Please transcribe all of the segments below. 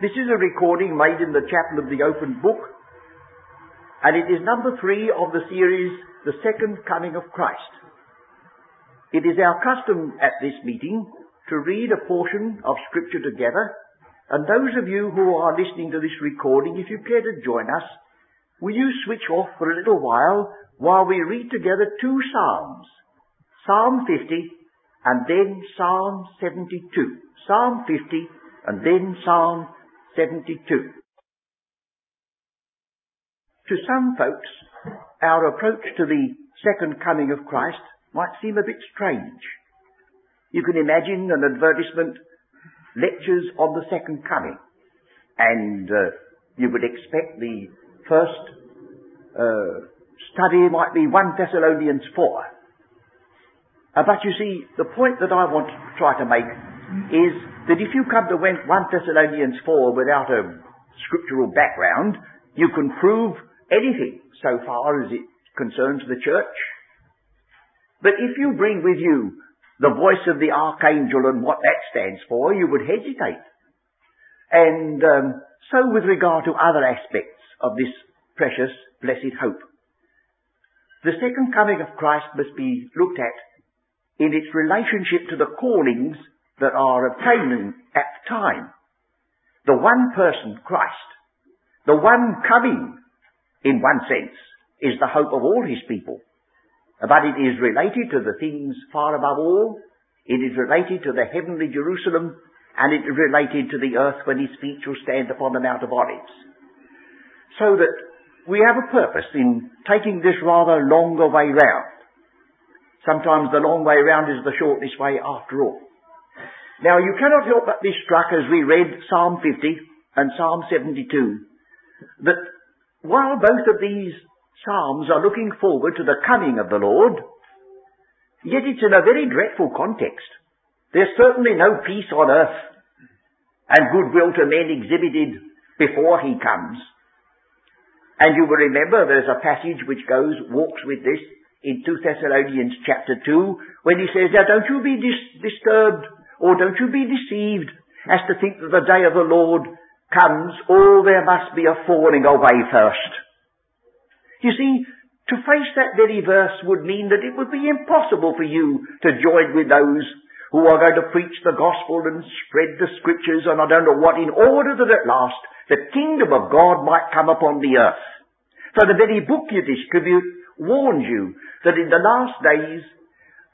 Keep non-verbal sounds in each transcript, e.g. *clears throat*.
This is a recording made in the chapel of the open book, and it is number three of the series, The Second Coming of Christ. It is our custom at this meeting to read a portion of scripture together, and those of you who are listening to this recording, if you care to join us, will you switch off for a little while while we read together two Psalms, Psalm 50 and then Psalm 72. Psalm 50 and then Psalm 72. To some folks, our approach to the second coming of Christ might seem a bit strange. You can imagine an advertisement, lectures on the second coming, and uh, you would expect the first uh, study might be 1 Thessalonians 4. Uh, but you see, the point that I want to try to make is that if you come to 1 Thessalonians 4 without a scriptural background, you can prove anything so far as it concerns the church. But if you bring with you the voice of the archangel and what that stands for, you would hesitate. And um, so with regard to other aspects of this precious, blessed hope. The second coming of Christ must be looked at in its relationship to the callings that are obtaining at the time. The one person, Christ, the one coming, in one sense, is the hope of all his people. But it is related to the things far above all. It is related to the heavenly Jerusalem, and it is related to the earth when his feet shall stand upon the Mount of Olives. So that we have a purpose in taking this rather longer way round. Sometimes the long way round is the shortest way after all. Now you cannot help but be struck as we read Psalm 50 and Psalm 72 that while both of these Psalms are looking forward to the coming of the Lord, yet it's in a very dreadful context. There's certainly no peace on earth and goodwill to men exhibited before he comes. And you will remember there's a passage which goes, walks with this in 2 Thessalonians chapter 2, when he says, now don't you be dis- disturbed or don't you be deceived as to think that the day of the Lord comes, oh, there must be a falling away first. You see, to face that very verse would mean that it would be impossible for you to join with those who are going to preach the gospel and spread the scriptures and I don't know what in order that at last the kingdom of God might come upon the earth. For the very book you distribute warns you that in the last days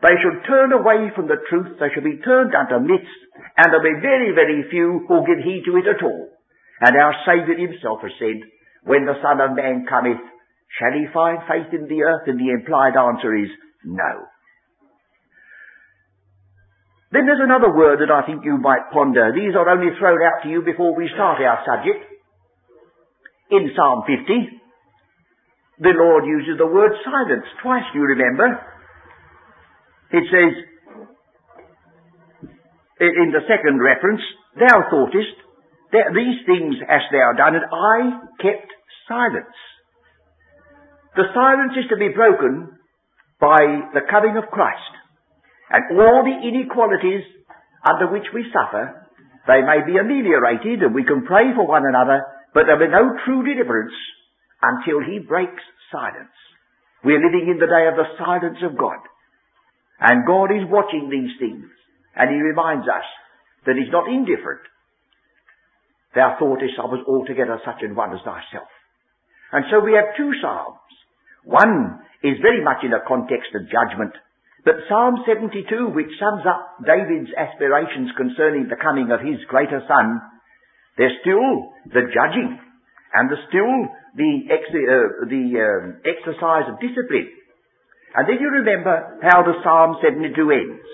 they should turn away from the truth, they shall be turned unto myths, and there'll be very, very few who'll give heed to it at all. And our Saviour himself has said, when the Son of Man cometh, shall he find faith in the earth? And the implied answer is no. Then there's another word that I think you might ponder. These are only thrown out to you before we start our subject. In Psalm 50, the Lord uses the word silence twice, you remember. It says, in the second reference, thou thoughtest, that these things hast thou done, and I kept silence. The silence is to be broken by the coming of Christ. And all the inequalities under which we suffer, they may be ameliorated and we can pray for one another, but there'll be no true deliverance until he breaks silence. We're living in the day of the silence of God. And God is watching these things. And He reminds us that He's not indifferent. Thou thoughtest I was altogether such an one as thyself. And so we have two Psalms. One is very much in a context of judgment. But Psalm 72, which sums up David's aspirations concerning the coming of his greater son, there's still the judging and there's still the, ex- uh, the um, exercise of discipline. And then you remember how the Psalm 72 ends.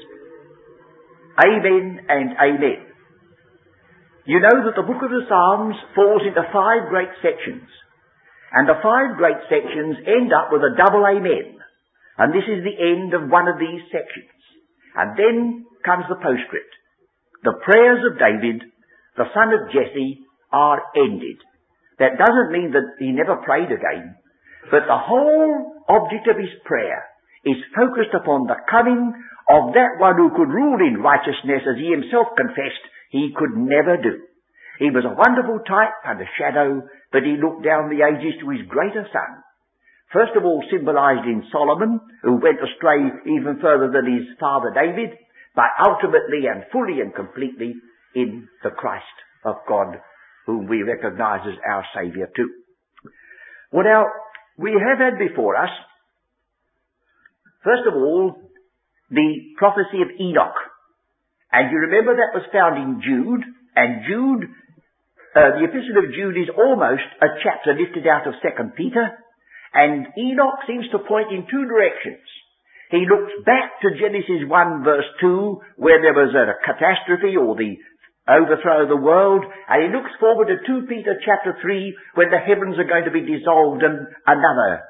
Amen and Amen. You know that the book of the Psalms falls into five great sections. And the five great sections end up with a double Amen. And this is the end of one of these sections. And then comes the postscript. The prayers of David, the son of Jesse, are ended. That doesn't mean that he never prayed again, but the whole object of his prayer is focused upon the coming of that one who could rule in righteousness as he himself confessed he could never do. He was a wonderful type and a shadow, but he looked down the ages to his greater son. First of all symbolized in Solomon, who went astray even further than his father David, but ultimately and fully and completely in the Christ of God, whom we recognize as our Saviour too. Well now, we have had before us, first of all, the prophecy of Enoch. And you remember that was found in Jude, and Jude, uh, the epistle of Jude is almost a chapter lifted out of 2 Peter, and Enoch seems to point in two directions. He looks back to Genesis 1 verse 2, where there was a catastrophe or the overthrow of the world, and he looks forward to 2 Peter chapter 3, when the heavens are going to be dissolved and another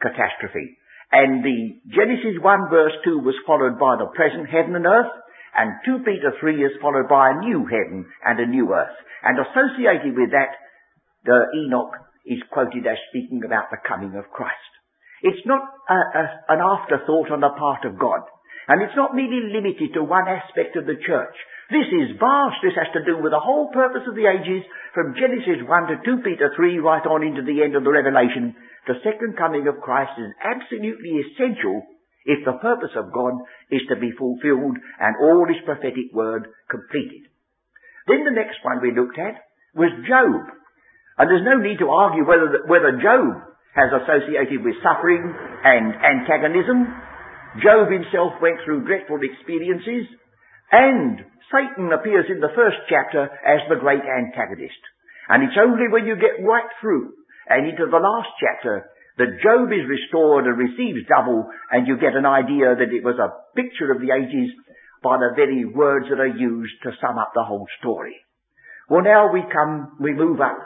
catastrophe. And the Genesis 1 verse 2 was followed by the present heaven and earth, and 2 Peter 3 is followed by a new heaven and a new earth. And associated with that, the Enoch is quoted as speaking about the coming of Christ. It's not a, a, an afterthought on the part of God. And it's not merely limited to one aspect of the church. This is vast. This has to do with the whole purpose of the ages, from Genesis 1 to 2 Peter 3, right on into the end of the Revelation. The second coming of Christ is absolutely essential if the purpose of God is to be fulfilled and all his prophetic word completed. Then the next one we looked at was Job. And there's no need to argue whether, whether Job has associated with suffering and antagonism Job himself went through dreadful experiences, and Satan appears in the first chapter as the great antagonist. And it's only when you get right through and into the last chapter that Job is restored and receives double, and you get an idea that it was a picture of the ages by the very words that are used to sum up the whole story. Well, now we come, we move up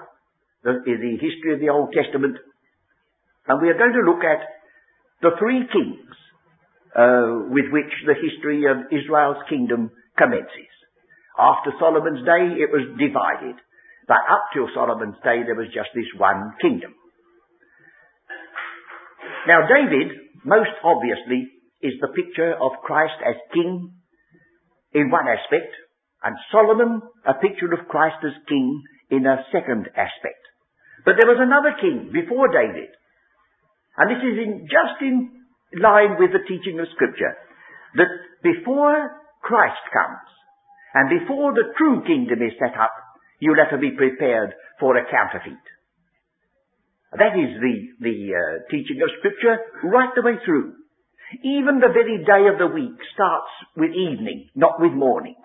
the, the history of the Old Testament, and we are going to look at the three kings uh, with which the history of Israel's kingdom commences. After Solomon's day, it was divided. But up till Solomon's day, there was just this one kingdom. Now, David, most obviously, is the picture of Christ as king in one aspect, and Solomon, a picture of Christ as king in a second aspect. But there was another king before David. And this is in, just in line with the teaching of Scripture that before Christ comes and before the true kingdom is set up, you'll have to be prepared for a counterfeit. That is the, the uh, teaching of Scripture right the way through. Even the very day of the week starts with evening, not with morning.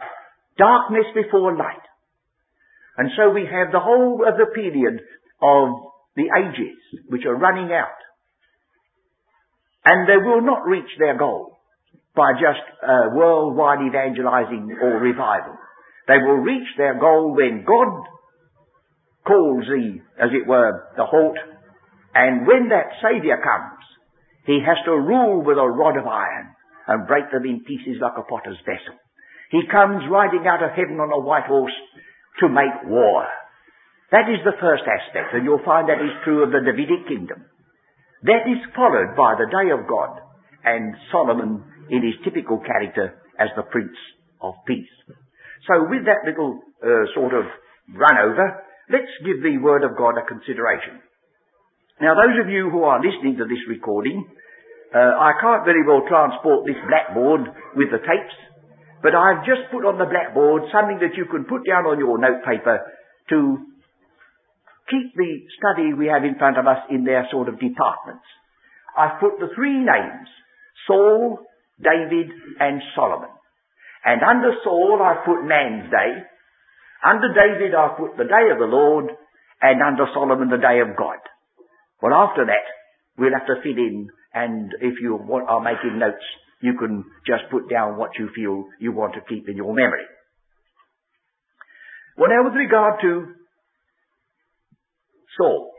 Darkness before light. And so we have the whole of the period of the ages which are running out. And they will not reach their goal by just uh, worldwide evangelizing or revival. They will reach their goal when God calls the, as it were, the halt, and when that Saviour comes, he has to rule with a rod of iron and break them in pieces like a potter's vessel. He comes riding out of heaven on a white horse to make war. That is the first aspect, and you'll find that is true of the Davidic kingdom. That is followed by the day of God and Solomon in his typical character as the Prince of Peace. So with that little uh, sort of run over, let's give the Word of God a consideration. Now those of you who are listening to this recording, uh, I can't very well transport this blackboard with the tapes, but I've just put on the blackboard something that you can put down on your notepaper to keep the study we have in front of us in their sort of departments. I've put the three names, Saul, David, and Solomon. And under Saul I've put man's day. Under David I've put the day of the Lord, and under Solomon the day of God. Well after that, we'll have to fill in, and if you want, are making notes, you can just put down what you feel you want to keep in your memory. Well now with regard to Saul.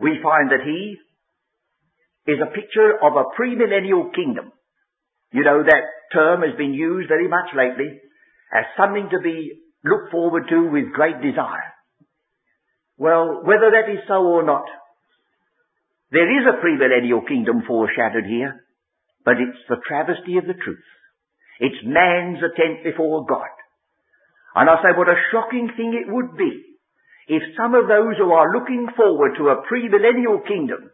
We find that he is a picture of a premillennial kingdom. You know, that term has been used very much lately as something to be looked forward to with great desire. Well, whether that is so or not, there is a premillennial kingdom foreshadowed here, but it's the travesty of the truth. It's man's attempt before God. And I say what a shocking thing it would be if some of those who are looking forward to a premillennial kingdom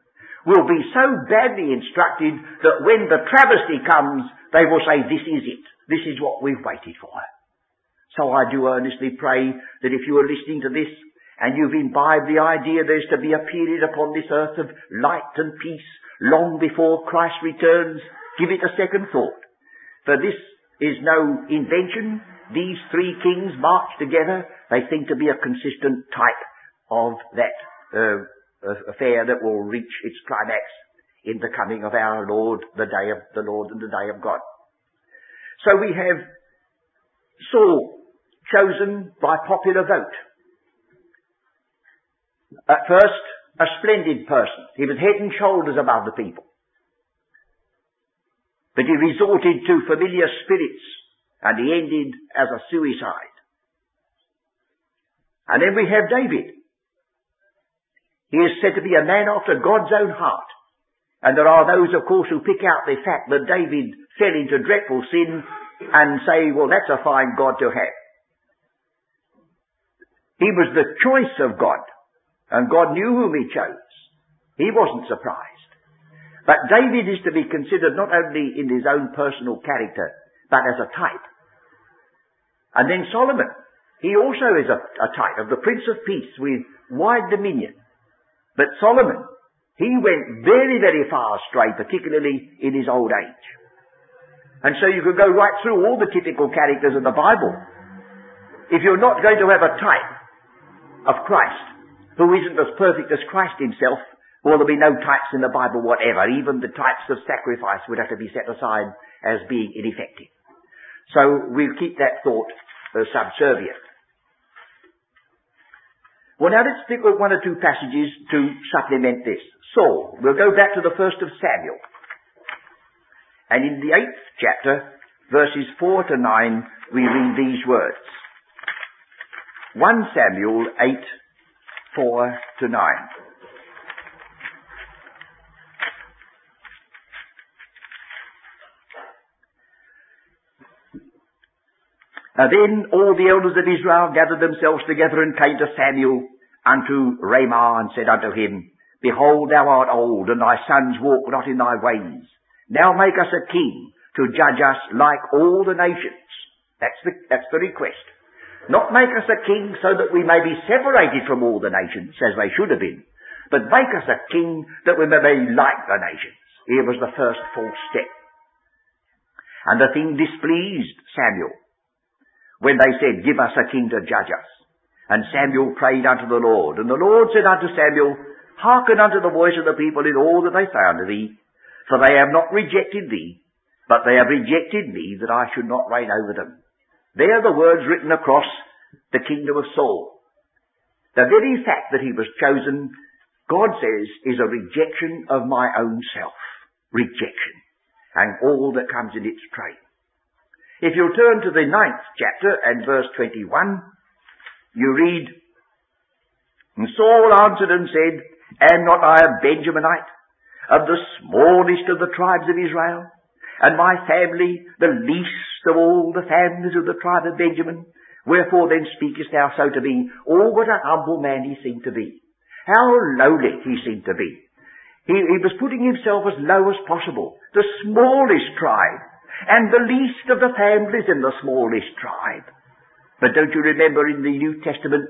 will be so badly instructed that when the travesty comes, they will say, this is it. This is what we've waited for. So I do earnestly pray that if you are listening to this and you've imbibed the idea there's to be a period upon this earth of light and peace long before Christ returns, give it a second thought. For this is no invention. These three kings march together. They seem to be a consistent type of that uh, affair that will reach its climax in the coming of our Lord, the day of the Lord and the day of God. So we have Saul chosen by popular vote. At first, a splendid person. He was head and shoulders above the people. But he resorted to familiar spirits and he ended as a suicide. And then we have David. He is said to be a man after God's own heart. And there are those, of course, who pick out the fact that David fell into dreadful sin and say, well, that's a fine God to have. He was the choice of God, and God knew whom he chose. He wasn't surprised. But David is to be considered not only in his own personal character, but as a type. And then Solomon, he also is a, a type of the Prince of Peace with wide dominion. But Solomon, he went very, very far astray, particularly in his old age. And so you could go right through all the typical characters of the Bible. If you're not going to have a type of Christ, who isn't as perfect as Christ himself, well, there'll be no types in the Bible whatever. Even the types of sacrifice would have to be set aside as being ineffective. So we'll keep that thought uh, subservient. Well, now let's pick up one or two passages to supplement this. Saul, we'll go back to the first of Samuel. And in the eighth chapter, verses four to nine, we read these words. 1 Samuel 8, 4 to 9. And then all the elders of Israel gathered themselves together and came to Samuel unto Ramah and said unto him, Behold, thou art old, and thy sons walk not in thy ways. Now make us a king to judge us like all the nations. That's the, that's the request. Not make us a king so that we may be separated from all the nations, as they should have been, but make us a king that we may be like the nations. Here was the first false step. And the thing displeased Samuel when they said, Give us a king to judge us. And Samuel prayed unto the Lord. And the Lord said unto Samuel, Hearken unto the voice of the people in all that they say unto thee, for they have not rejected thee, but they have rejected me that I should not reign over them. They are the words written across the kingdom of Saul. The very fact that he was chosen, God says, is a rejection of my own self. Rejection. And all that comes in its train. If you turn to the ninth chapter and verse 21, you read, And Saul answered and said, Am not I a Benjaminite, of the smallest of the tribes of Israel, and my family the least of all the families of the tribe of Benjamin? Wherefore then speakest thou so to me? Oh, what a humble man he seemed to be. How lowly he seemed to be. He, he was putting himself as low as possible. The smallest tribe and the least of the families in the smallest tribe. But don't you remember in the New Testament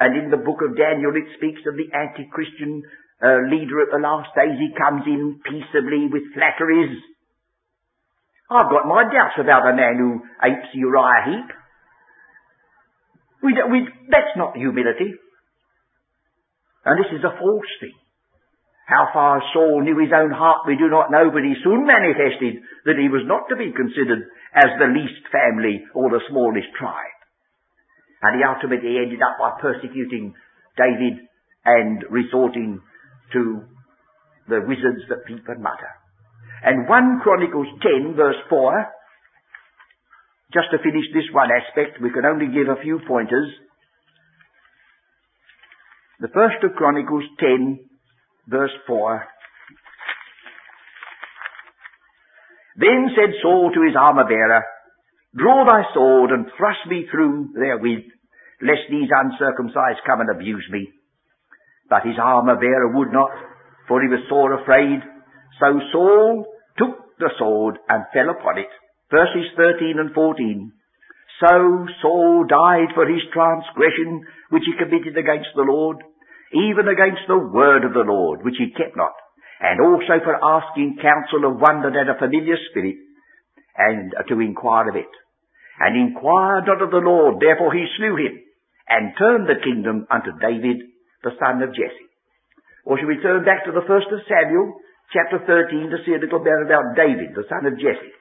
and in the book of Daniel it speaks of the anti-Christian uh, leader at the last days. He comes in peaceably with flatteries. I've got my doubts about a man who apes Uriah Heep. We, we, that's not humility. And this is a false thing. How far Saul knew his own heart we do not know, but he soon manifested that he was not to be considered as the least family or the smallest tribe. And he ultimately ended up by persecuting David and resorting to the wizards that peep and mutter. And 1 Chronicles 10 verse 4, just to finish this one aspect, we can only give a few pointers. The first of Chronicles 10 verse 4. Then said Saul to his armor bearer, Draw thy sword and thrust me through therewith, lest these uncircumcised come and abuse me. But his armor bearer would not, for he was sore afraid. So Saul took the sword and fell upon it. Verses 13 and 14. So Saul died for his transgression which he committed against the Lord, even against the word of the Lord, which he kept not, and also for asking counsel of one that had a familiar spirit, and to inquire of it and inquired not of the Lord. Therefore he slew him, and turned the kingdom unto David, the son of Jesse. Or shall we turn back to the first of Samuel, chapter 13, to see a little bit about David, the son of Jesse.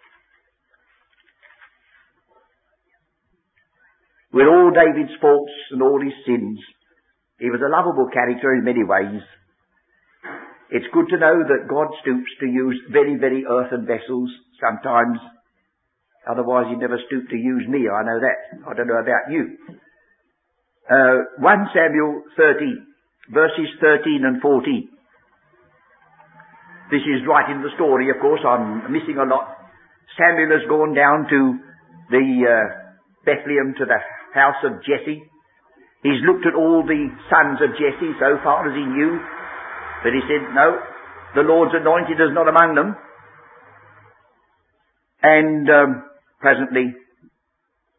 With all David's faults and all his sins, he was a lovable character in many ways. It's good to know that God stoops to use very, very earthen vessels sometimes Otherwise he'd never stoop to use me, I know that. I don't know about you. Uh, 1 Samuel 13, verses 13 and 14. This is right in the story, of course, I'm missing a lot. Samuel has gone down to the uh, Bethlehem to the house of Jesse. He's looked at all the sons of Jesse so far as he knew, but he said, no, the Lord's anointed is not among them. And um, Presently,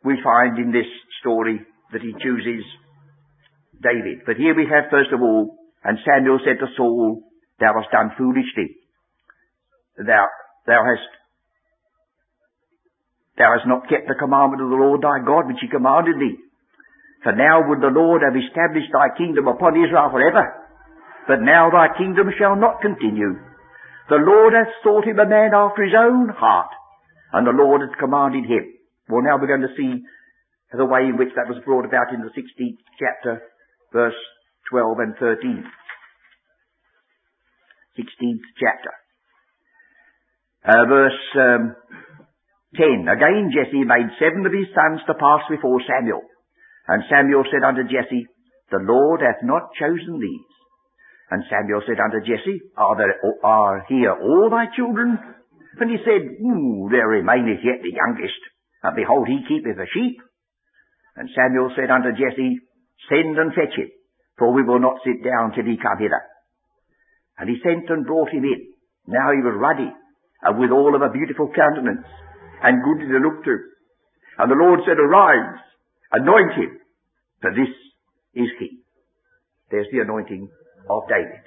we find in this story that he chooses David. But here we have first of all, and Samuel said to Saul, Thou hast done foolishly. Thou, thou hast, thou hast not kept the commandment of the Lord thy God which he commanded thee. For now would the Lord have established thy kingdom upon Israel forever. But now thy kingdom shall not continue. The Lord hath sought him a man after his own heart, and the Lord hath commanded him. Well, now we're going to see the way in which that was brought about in the 16th chapter, verse 12 and 13. 16th chapter. Uh, verse um, 10. Again Jesse made seven of his sons to pass before Samuel. And Samuel said unto Jesse, The Lord hath not chosen these. And Samuel said unto Jesse, Are there are here all thy children? And he said, Ooh, there remaineth yet the youngest, and behold, he keepeth the sheep. And Samuel said unto Jesse, Send and fetch him, for we will not sit down till he come hither. And he sent and brought him in. Now he was ruddy, and withal of a beautiful countenance, and good to look to. And the Lord said, Arise, anoint him, for this is he. There's the anointing of David.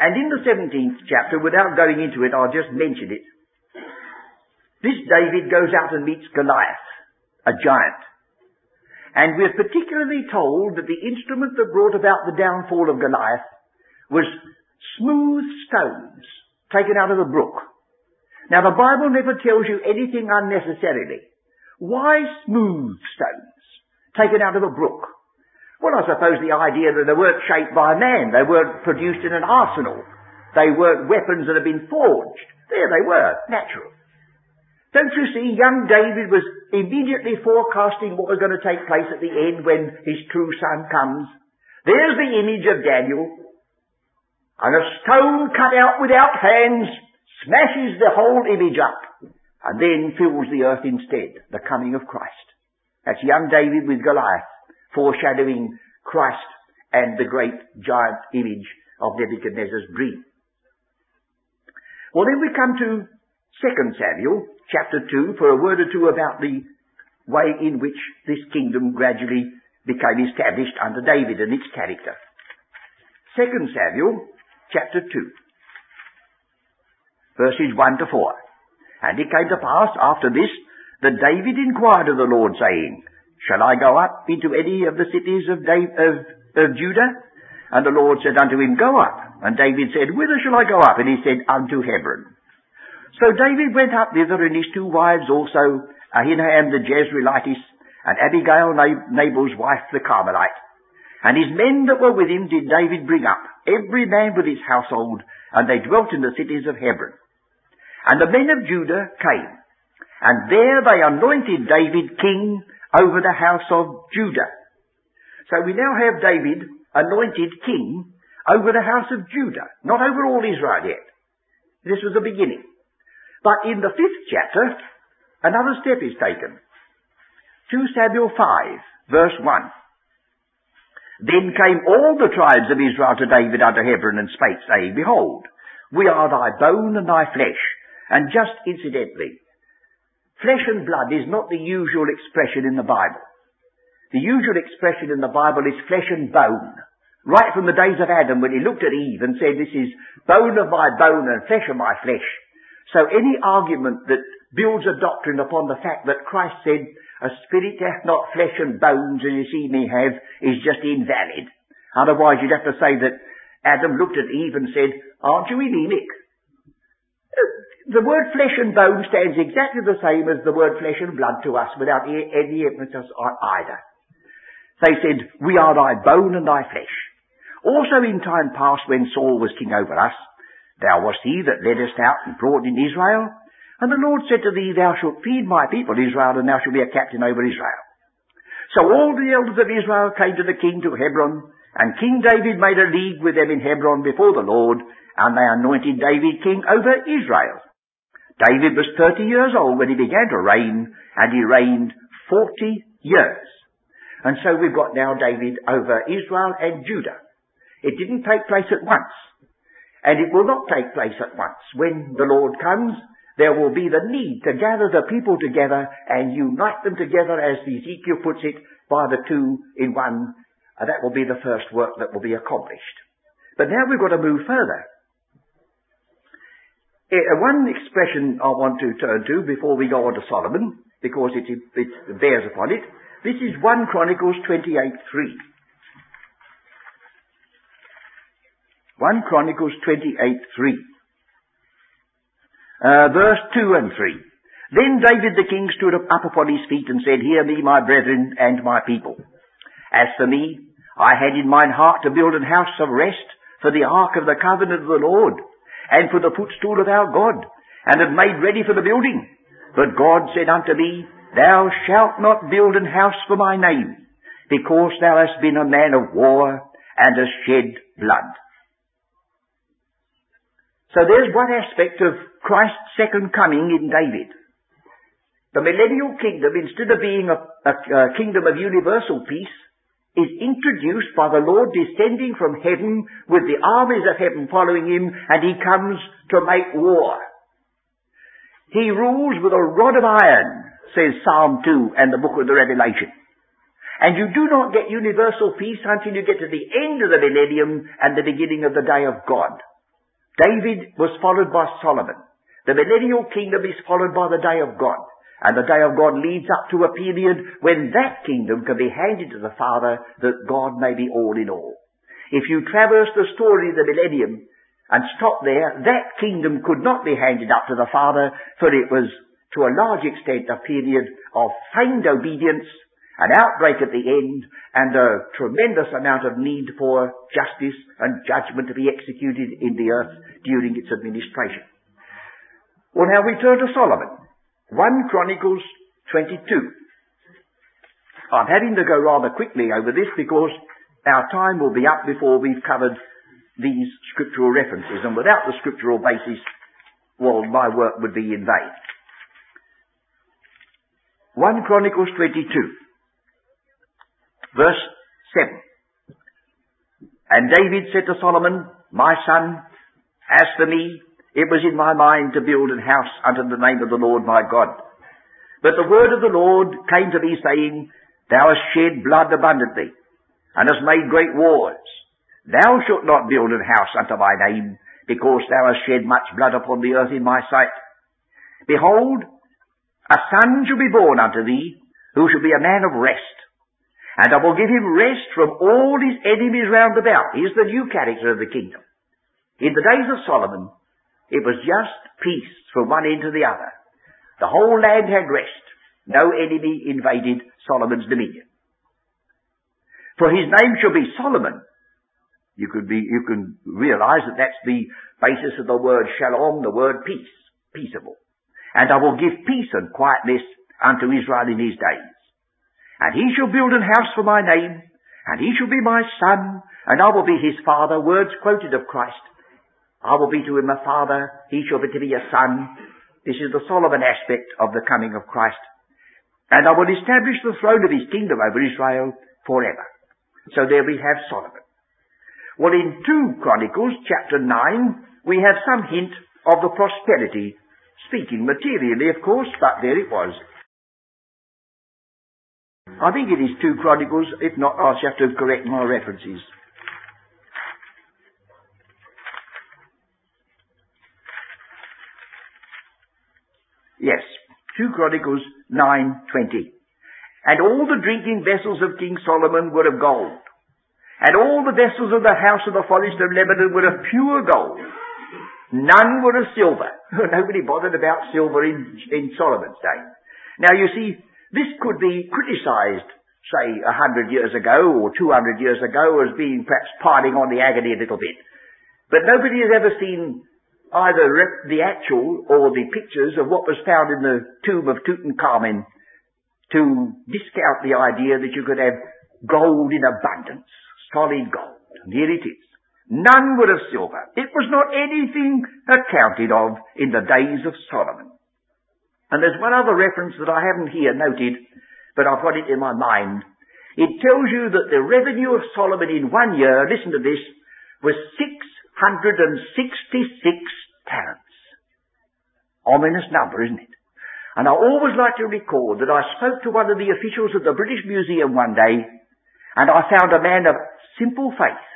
And in the 17th chapter, without going into it, I'll just mention it. This David goes out and meets Goliath, a giant. And we're particularly told that the instrument that brought about the downfall of Goliath was smooth stones taken out of a brook. Now the Bible never tells you anything unnecessarily. Why smooth stones taken out of a brook? Well, I suppose the idea that they weren't shaped by man, they weren't produced in an arsenal, they weren't weapons that had been forged. There they were, natural. Don't you see, young David was immediately forecasting what was going to take place at the end when his true son comes. There's the image of Daniel. And a stone cut out without hands smashes the whole image up and then fills the earth instead, the coming of Christ. That's young David with Goliath foreshadowing Christ and the great giant image of Nebuchadnezzar's dream. Well, then we come to 2 Samuel chapter 2 for a word or two about the way in which this kingdom gradually became established under David and its character. 2 Samuel chapter 2 verses 1 to 4. And it came to pass after this that David inquired of the Lord saying, Shall I go up into any of the cities of, of, of Judah? And the Lord said unto him, Go up. And David said, Whither shall I go up? And he said, Unto Hebron. So David went up thither, and his two wives also, Ahinoam the Jezreelitess, and Abigail Nabal's wife the Carmelite. And his men that were with him did David bring up, every man with his household, and they dwelt in the cities of Hebron. And the men of Judah came, and there they anointed David king over the house of Judah. So we now have David anointed king over the house of Judah, not over all Israel yet. This was the beginning. But in the fifth chapter another step is taken. 2 Samuel 5, verse 1. Then came all the tribes of Israel to David unto Hebron and spake, saying, Behold, we are thy bone and thy flesh. And just incidentally, flesh and blood is not the usual expression in the Bible. The usual expression in the Bible is flesh and bone. Right from the days of Adam when he looked at Eve and said, this is bone of my bone and flesh of my flesh. So any argument that builds a doctrine upon the fact that Christ said, a spirit hath not flesh and bones as you see me have, is just invalid. Otherwise you'd have to say that Adam looked at Eve and said, aren't you anemic? The word flesh and bone stands exactly the same as the word flesh and blood to us without any emphasis on either. They said, we are thy bone and thy flesh. Also in time past when Saul was king over us, thou wast he that leddest out and brought in Israel. And the Lord said to thee, thou shalt feed my people Israel, and thou shalt be a captain over Israel. So all the elders of Israel came to the king to Hebron, and King David made a league with them in Hebron before the Lord, and they anointed David king over Israel. David was thirty years old when he began to reign, and he reigned forty years. And so we've got now David over Israel and Judah. It didn't take place at once. And it will not take place at once. When the Lord comes, there will be the need to gather the people together and unite them together, as Ezekiel puts it, by the two in one. And that will be the first work that will be accomplished. But now we've got to move further. Uh, one expression I want to turn to before we go on to Solomon, because it, it bears upon it. This is 1 Chronicles 28.3. 1 Chronicles 28, 3. Uh, verse 2 and 3. Then David the king stood up upon his feet and said, Hear me, my brethren and my people. As for me, I had in mine heart to build an house of rest for the ark of the covenant of the Lord, and for the footstool of our God, and had made ready for the building. But God said unto me, Thou shalt not build an house for my name, because thou hast been a man of war, and hast shed blood. So there's one aspect of Christ's second coming in David. The millennial kingdom, instead of being a, a, a kingdom of universal peace, is introduced by the Lord descending from heaven with the armies of heaven following him, and he comes to make war. He rules with a rod of iron, says Psalm 2 and the book of the Revelation. And you do not get universal peace until you get to the end of the millennium and the beginning of the day of God. David was followed by Solomon. The millennial kingdom is followed by the day of God. And the day of God leads up to a period when that kingdom can be handed to the Father that God may be all in all. If you traverse the story of the millennium and stop there, that kingdom could not be handed up to the Father, for it was to a large extent a period of feigned obedience an outbreak at the end, and a tremendous amount of need for justice and judgment to be executed in the earth during its administration. Well, now we turn to Solomon. 1 Chronicles 22. I'm having to go rather quickly over this because our time will be up before we've covered these scriptural references, and without the scriptural basis, well, my work would be in vain. 1 Chronicles 22. Verse 7. And David said to Solomon, My son, as for me, it was in my mind to build an house unto the name of the Lord my God. But the word of the Lord came to me saying, Thou hast shed blood abundantly, and hast made great wars. Thou shalt not build an house unto my name, because thou hast shed much blood upon the earth in my sight. Behold, a son shall be born unto thee, who shall be a man of rest, and I will give him rest from all his enemies round about. Here's the new character of the kingdom. In the days of Solomon, it was just peace from one end to the other. The whole land had rest. No enemy invaded Solomon's dominion. For his name shall be Solomon. You could be, you can realize that that's the basis of the word shalom, the word peace, peaceable. And I will give peace and quietness unto Israel in his days. And he shall build an house for my name, and he shall be my son, and I will be his father. Words quoted of Christ. I will be to him a father, he shall be to me a son. This is the Solomon aspect of the coming of Christ. And I will establish the throne of his kingdom over Israel forever. So there we have Solomon. Well, in 2 Chronicles chapter 9, we have some hint of the prosperity, speaking materially, of course, but there it was. I think it is 2 Chronicles, if not, I'll have to correct my references. Yes, 2 Chronicles 9.20. And all the drinking vessels of King Solomon were of gold. And all the vessels of the house of the forest of Lebanon were of pure gold. None were of silver. *laughs* Nobody bothered about silver in, in Solomon's day. Now you see, this could be criticized, say, a hundred years ago or two hundred years ago as being perhaps piling on the agony a little bit. But nobody has ever seen either the actual or the pictures of what was found in the tomb of Tutankhamun to discount the idea that you could have gold in abundance, solid gold. And here it is. None were of silver. It was not anything accounted of in the days of Solomon. And there's one other reference that I haven't here noted, but I've got it in my mind. It tells you that the revenue of Solomon in one year, listen to this, was 666 talents. Ominous number, isn't it? And I always like to record that I spoke to one of the officials of the British Museum one day, and I found a man of simple faith.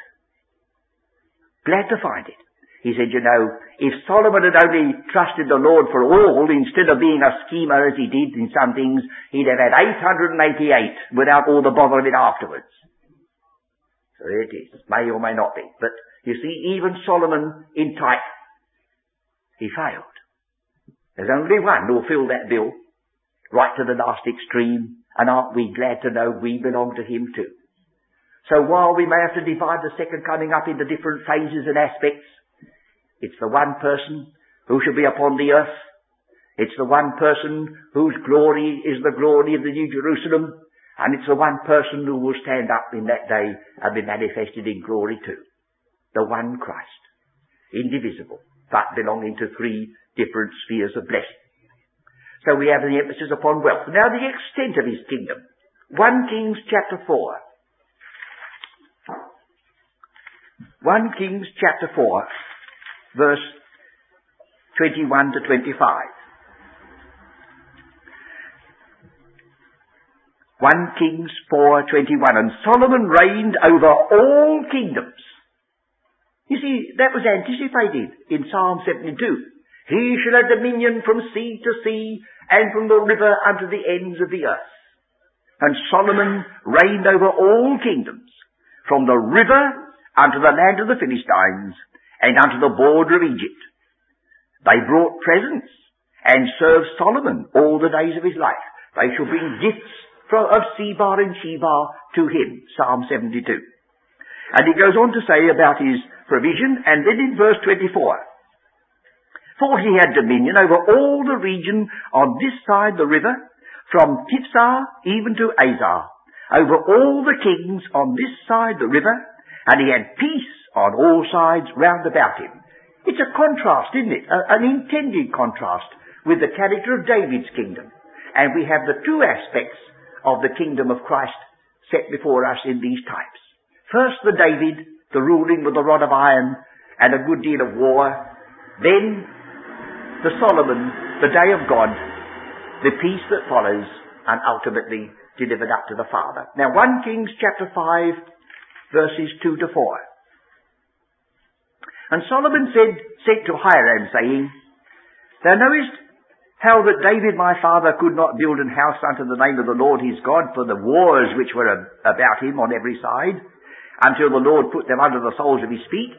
Glad to find it. He said, you know, if Solomon had only trusted the Lord for all instead of being a schemer as he did in some things, he'd have had 888 without all the bother of it afterwards. So there it is. May or may not be. But you see, even Solomon in type he failed. There's only one who'll fill that bill, right to the last extreme, and aren't we glad to know we belong to him too? So while we may have to divide the second coming up into different phases and aspects, it's the one person who shall be upon the earth. It's the one person whose glory is the glory of the New Jerusalem. And it's the one person who will stand up in that day and be manifested in glory too. The one Christ. Indivisible but belonging to three different spheres of blessing. So we have the emphasis upon wealth. Now the extent of his kingdom. 1 Kings chapter 4. 1 Kings chapter 4, verse 21 to 25. 1 Kings 4:21 and Solomon reigned over all kingdoms you see, that was anticipated in Psalm 72. He shall have dominion from sea to sea and from the river unto the ends of the earth. And Solomon reigned over all kingdoms, from the river unto the land of the Philistines and unto the border of Egypt. They brought presents and served Solomon all the days of his life. They shall bring gifts from, of Seba and Sheba to him. Psalm 72. And he goes on to say about his provision, and then in verse 24, For he had dominion over all the region on this side the river, from Tiphsah even to Azzah, over all the kings on this side the river, and he had peace on all sides round about him. It's a contrast, isn't it? A, an intended contrast with the character of David's kingdom. And we have the two aspects of the kingdom of Christ set before us in these types. First the David, the ruling with a rod of iron and a good deal of war. Then the Solomon, the day of God, the peace that follows, and ultimately delivered up to the Father. Now 1 Kings chapter 5, verses 2 to 4. And Solomon said, said to Hiram, saying, Thou knowest how that David my father could not build an house unto the name of the Lord his God for the wars which were about him on every side, until the Lord put them under the soles of his feet.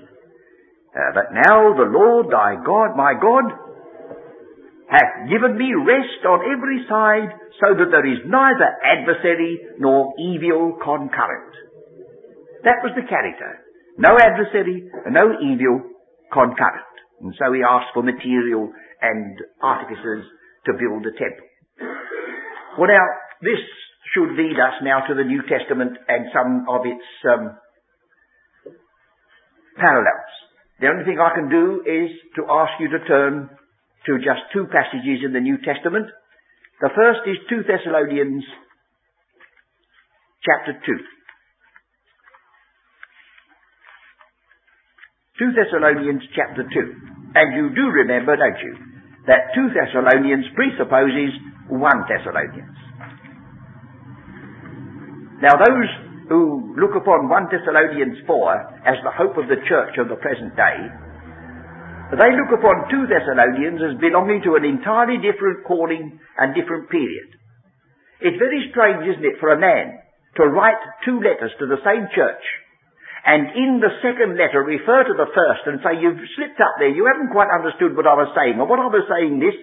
Uh, but now the Lord thy God, my God, hath given me rest on every side, so that there is neither adversary nor evil concurrent. That was the character. No adversary, no evil concurrent. And so he asked for material and artificers to build the temple. Well now, this should lead us now to the New Testament and some of its um, parallels. The only thing I can do is to ask you to turn to just two passages in the New Testament. The first is 2 Thessalonians chapter 2. 2 Thessalonians chapter 2. And you do remember, don't you, that 2 Thessalonians presupposes 1 Thessalonians. Now those who look upon 1 Thessalonians 4 as the hope of the church of the present day, they look upon 2 Thessalonians as belonging to an entirely different calling and different period. It's very strange, isn't it, for a man to write two letters to the same church and in the second letter refer to the first and say, you've slipped up there, you haven't quite understood what I was saying, or what I was saying this,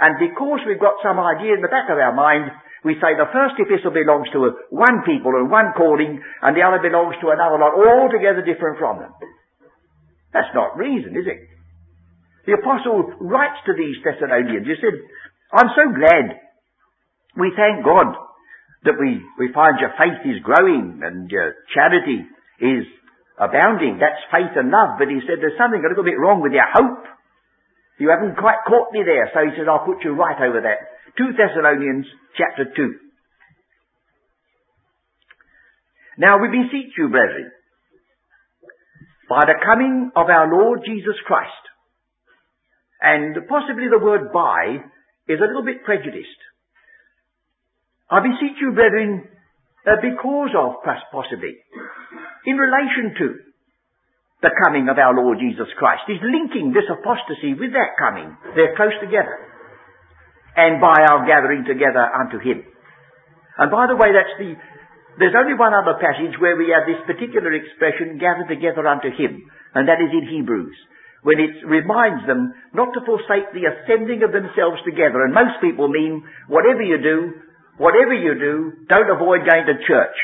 and because we've got some idea in the back of our mind, we say the first epistle belongs to one people and one calling, and the other belongs to another lot, altogether different from them. That's not reason, is it? The apostle writes to these Thessalonians, he said, I'm so glad. We thank God that we, we find your faith is growing and your charity is abounding. That's faith and love. But he said there's something a little bit wrong with your hope. You haven't quite caught me there. So he said, I'll put you right over that. 2 Thessalonians chapter 2. Now we beseech you, brethren, by the coming of our Lord Jesus Christ, and possibly the word by is a little bit prejudiced. I beseech you, brethren, uh, because of, possibly, in relation to the coming of our Lord Jesus Christ. He's linking this apostasy with that coming. They're close together. And by our gathering together unto Him. And by the way, that's the, there's only one other passage where we have this particular expression, gathered together unto Him. And that is in Hebrews. When it reminds them not to forsake the assembling of themselves together. And most people mean, whatever you do, whatever you do, don't avoid going to church.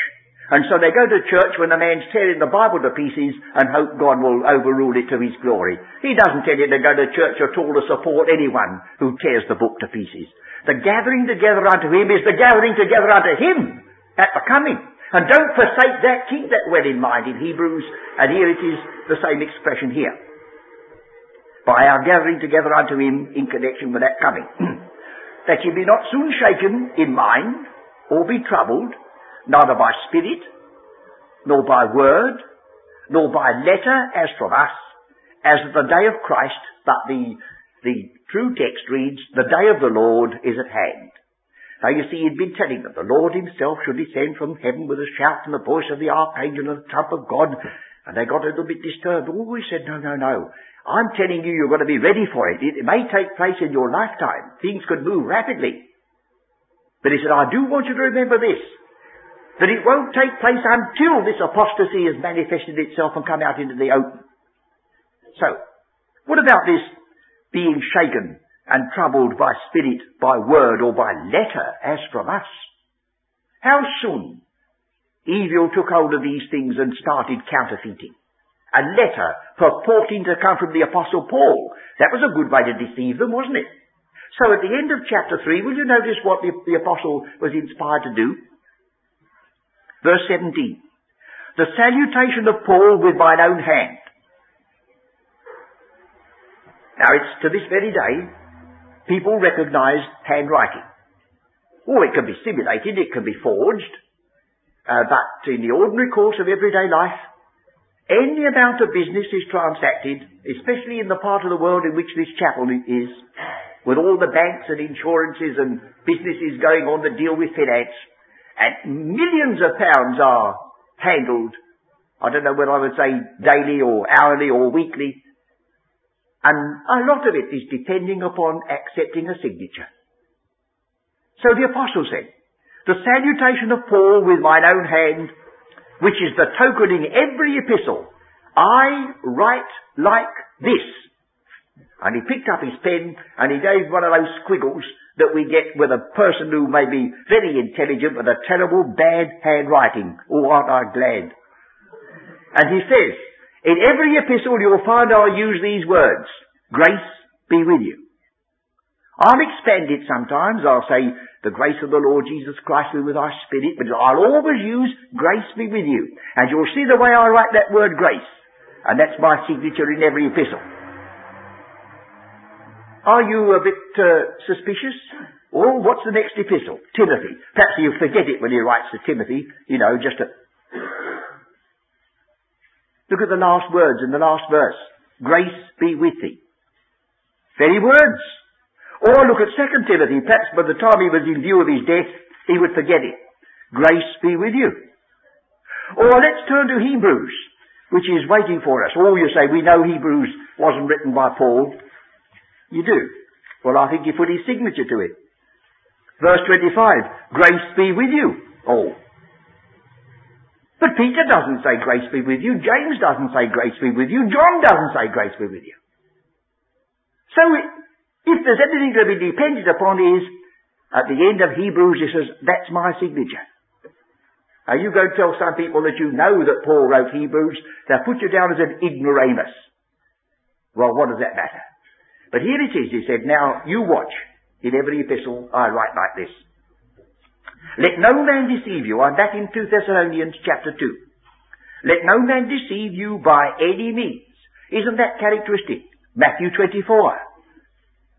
And so they go to church when the man's tearing the Bible to pieces and hope God will overrule it to his glory. He doesn't tell you to go to church at all to support anyone who tears the book to pieces. The gathering together unto him is the gathering together unto him at the coming. And don't forsake that, keep that well in mind in Hebrews, and here it is the same expression here. By our gathering together unto him in connection with that coming. *clears throat* that ye be not soon shaken in mind, or be troubled, neither by spirit, nor by word, nor by letter as from us, as the day of Christ, but the, the true text reads, the day of the Lord is at hand. Now you see, he'd been telling them, the Lord himself should descend from heaven with a shout and the voice of the archangel and the trump of God, and they got a little bit disturbed. Oh, he said, no, no, no. I'm telling you, you've got to be ready for it. It may take place in your lifetime. Things could move rapidly. But he said, I do want you to remember this that it won't take place until this apostasy has manifested itself and come out into the open. So, what about this being shaken and troubled by spirit, by word, or by letter, as from us? How soon evil took hold of these things and started counterfeiting. A letter purporting to come from the Apostle Paul. That was a good way to deceive them, wasn't it? So at the end of chapter 3, will you notice what the, the Apostle was inspired to do? Verse 17. The salutation of Paul with mine own hand. Now it's to this very day, people recognize handwriting. Or it can be simulated, it can be forged, uh, but in the ordinary course of everyday life, any amount of business is transacted, especially in the part of the world in which this chapel is, with all the banks and insurances and businesses going on that deal with finance, and millions of pounds are handled, I don't know whether I would say daily or hourly or weekly, and a lot of it is depending upon accepting a signature. So the apostle said, the salutation of Paul with mine own hand, which is the token in every epistle, I write like this. And he picked up his pen and he gave one of those squiggles that we get with a person who may be very intelligent but a terrible bad handwriting. Oh, aren't I glad? And he says, in every epistle you'll find I'll use these words, grace be with you. I'll expand it sometimes. I'll say, the grace of the Lord Jesus Christ be with our spirit, but I'll always use grace be with you. And you'll see the way I write that word grace. And that's my signature in every epistle. Are you a bit uh, suspicious? Or what's the next epistle? Timothy. Perhaps he'll forget it when he writes to Timothy, you know, just a... Look at the last words in the last verse. Grace be with thee. Very words. Or look at 2 Timothy. Perhaps by the time he was in view of his death, he would forget it. Grace be with you. Or let's turn to Hebrews, which is waiting for us. All you say, we know Hebrews wasn't written by Paul. You do. Well, I think he put his signature to it. Verse 25, grace be with you all. But Peter doesn't say grace be with you. James doesn't say grace be with you. John doesn't say grace be with you. So if there's anything to be depended upon is, at the end of Hebrews he says, that's my signature. Now you go tell some people that you know that Paul wrote Hebrews? They'll put you down as an ignoramus. Well, what does that matter? But here it is, he said, now you watch. In every epistle I write like this. Let no man deceive you. I'm back in 2 Thessalonians chapter 2. Let no man deceive you by any means. Isn't that characteristic? Matthew 24.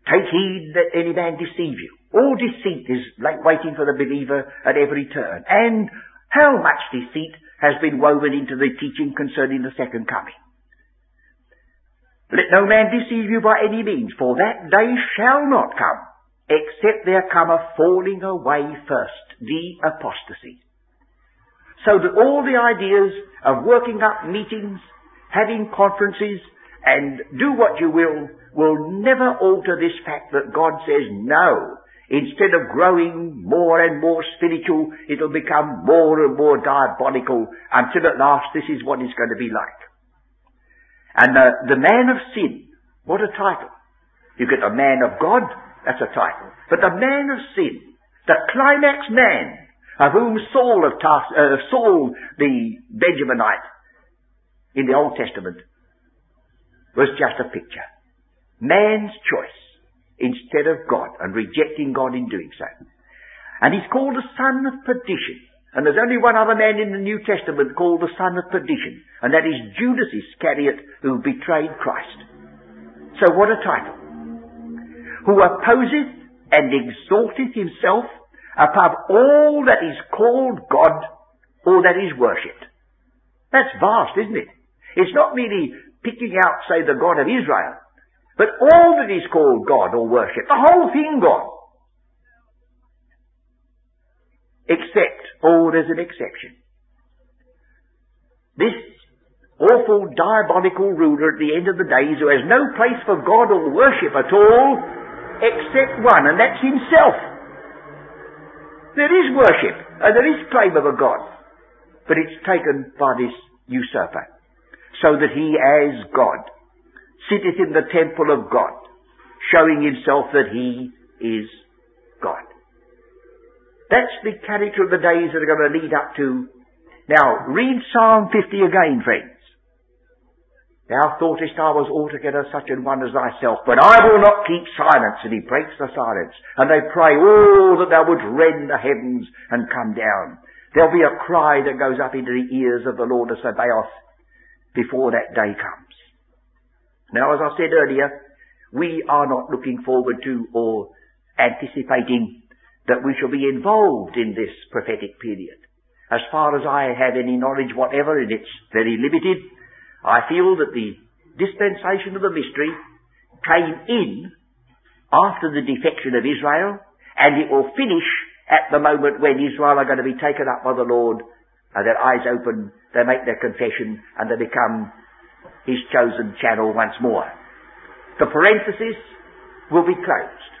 Take heed that any man deceive you. All deceit is like waiting for the believer at every turn. And how much deceit has been woven into the teaching concerning the second coming? Let no man deceive you by any means, for that day shall not come, except there come a falling away first, the apostasy. So that all the ideas of working up meetings, having conferences, and do what you will, will never alter this fact that God says no. Instead of growing more and more spiritual, it'll become more and more diabolical until at last this is what it's going to be like. And the, the man of sin, what a title. You get a man of God, that's a title. But the man of sin, the climax man, of whom Saul of uh, Saul the Benjaminite in the Old Testament was just a picture. Man's choice instead of God and rejecting God in doing so. And he's called the son of perdition. And there's only one other man in the New Testament called the son of perdition, and that is Judas Iscariot who betrayed Christ. So what a title. Who opposeth and exalteth himself above all that is called God or that is worshipped. That's vast, isn't it? It's not merely picking out, say, the God of Israel. But all that is called God or worship, the whole thing God. Except, oh, there's an exception. This awful diabolical ruler at the end of the days who has no place for God or worship at all except one, and that's himself. There is worship, and there is claim of a God, but it's taken by this usurper, so that he as God sitteth in the temple of God, showing himself that he is. That's the character of the days that are going to lead up to. Now, read Psalm 50 again, friends. Thou thoughtest I was altogether such an one as thyself, but I will not keep silence. And he breaks the silence. And they pray, oh, that thou wouldst rend the heavens and come down. There'll be a cry that goes up into the ears of the Lord of Sabaoth before that day comes. Now, as I said earlier, we are not looking forward to or anticipating that we shall be involved in this prophetic period. As far as I have any knowledge whatever, and it's very limited, I feel that the dispensation of the mystery came in after the defection of Israel, and it will finish at the moment when Israel are going to be taken up by the Lord, and their eyes open, they make their confession, and they become his chosen channel once more. The parenthesis will be closed.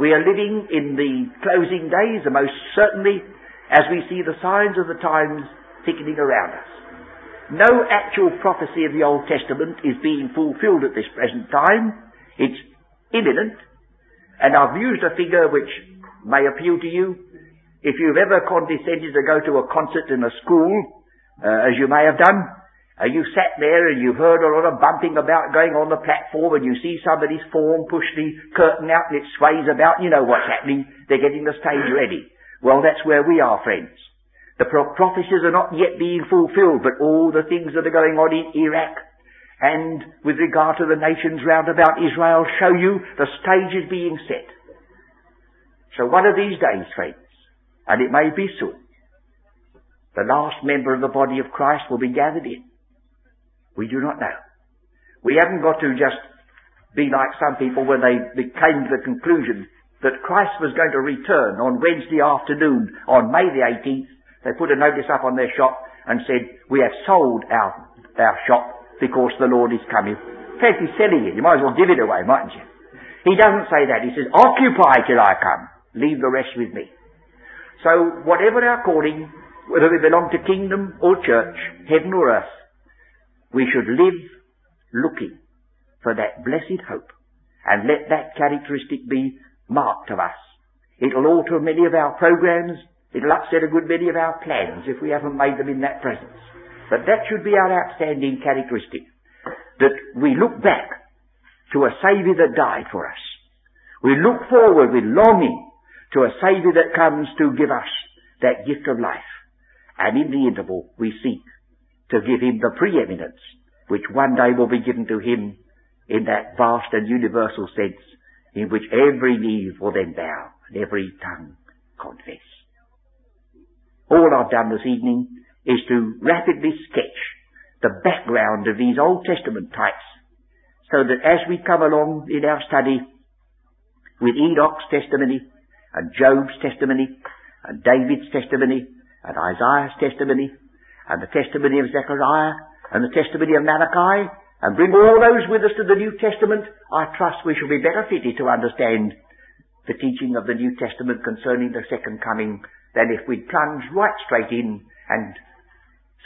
We are living in the closing days, and most certainly as we see the signs of the times thickening around us. No actual prophecy of the Old Testament is being fulfilled at this present time. It's imminent. And I've used a figure which may appeal to you. If you've ever condescended to go to a concert in a school, uh, as you may have done, uh, you sat there and you've heard a lot of bumping about going on the platform and you see somebody's form push the curtain out and it sways about. You know what's happening. They're getting the stage ready. Well, that's where we are, friends. The prophecies are not yet being fulfilled, but all the things that are going on in Iraq and with regard to the nations round about Israel show you the stage is being set. So one of these days, friends, and it may be soon, the last member of the body of Christ will be gathered in. We do not know. We haven't got to just be like some people when they came to the conclusion that Christ was going to return on Wednesday afternoon on May the 18th. They put a notice up on their shop and said, we have sold our, our shop because the Lord is coming. Fancy selling it. You might as well give it away, mightn't you? He doesn't say that. He says, occupy till I come. Leave the rest with me. So whatever our calling, whether we belong to kingdom or church, heaven or earth, we should live looking for that blessed hope and let that characteristic be marked of us. It'll alter many of our programs. It'll upset a good many of our plans if we haven't made them in that presence. But that should be our outstanding characteristic. That we look back to a Saviour that died for us. We look forward with longing to a Saviour that comes to give us that gift of life. And in the interval, we seek to give Him the preeminence which one day will be given to Him in that vast and universal sense in which every knee will then bow and every tongue confess. All I've done this evening is to rapidly sketch the background of these Old Testament types so that as we come along in our study with Enoch's testimony and Job's testimony and David's testimony and Isaiah's testimony and the testimony of Zechariah and the testimony of Malachi and bring all those with us to the New Testament, I trust we shall be better fitted to understand the teaching of the New Testament concerning the second coming than if we'd plunged right straight in and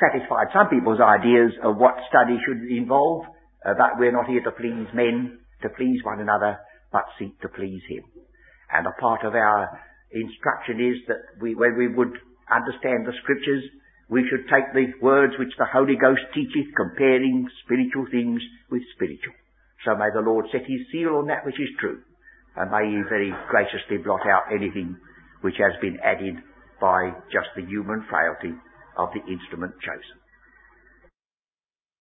satisfied some people's ideas of what study should involve, uh, but we're not here to please men, to please one another, but seek to please Him. And a part of our instruction is that we, when we would understand the scriptures, we should take the words which the Holy Ghost teacheth, comparing spiritual things with spiritual. So may the Lord set His seal on that which is true, and may He very graciously blot out anything which has been added by just the human frailty of the instrument chosen.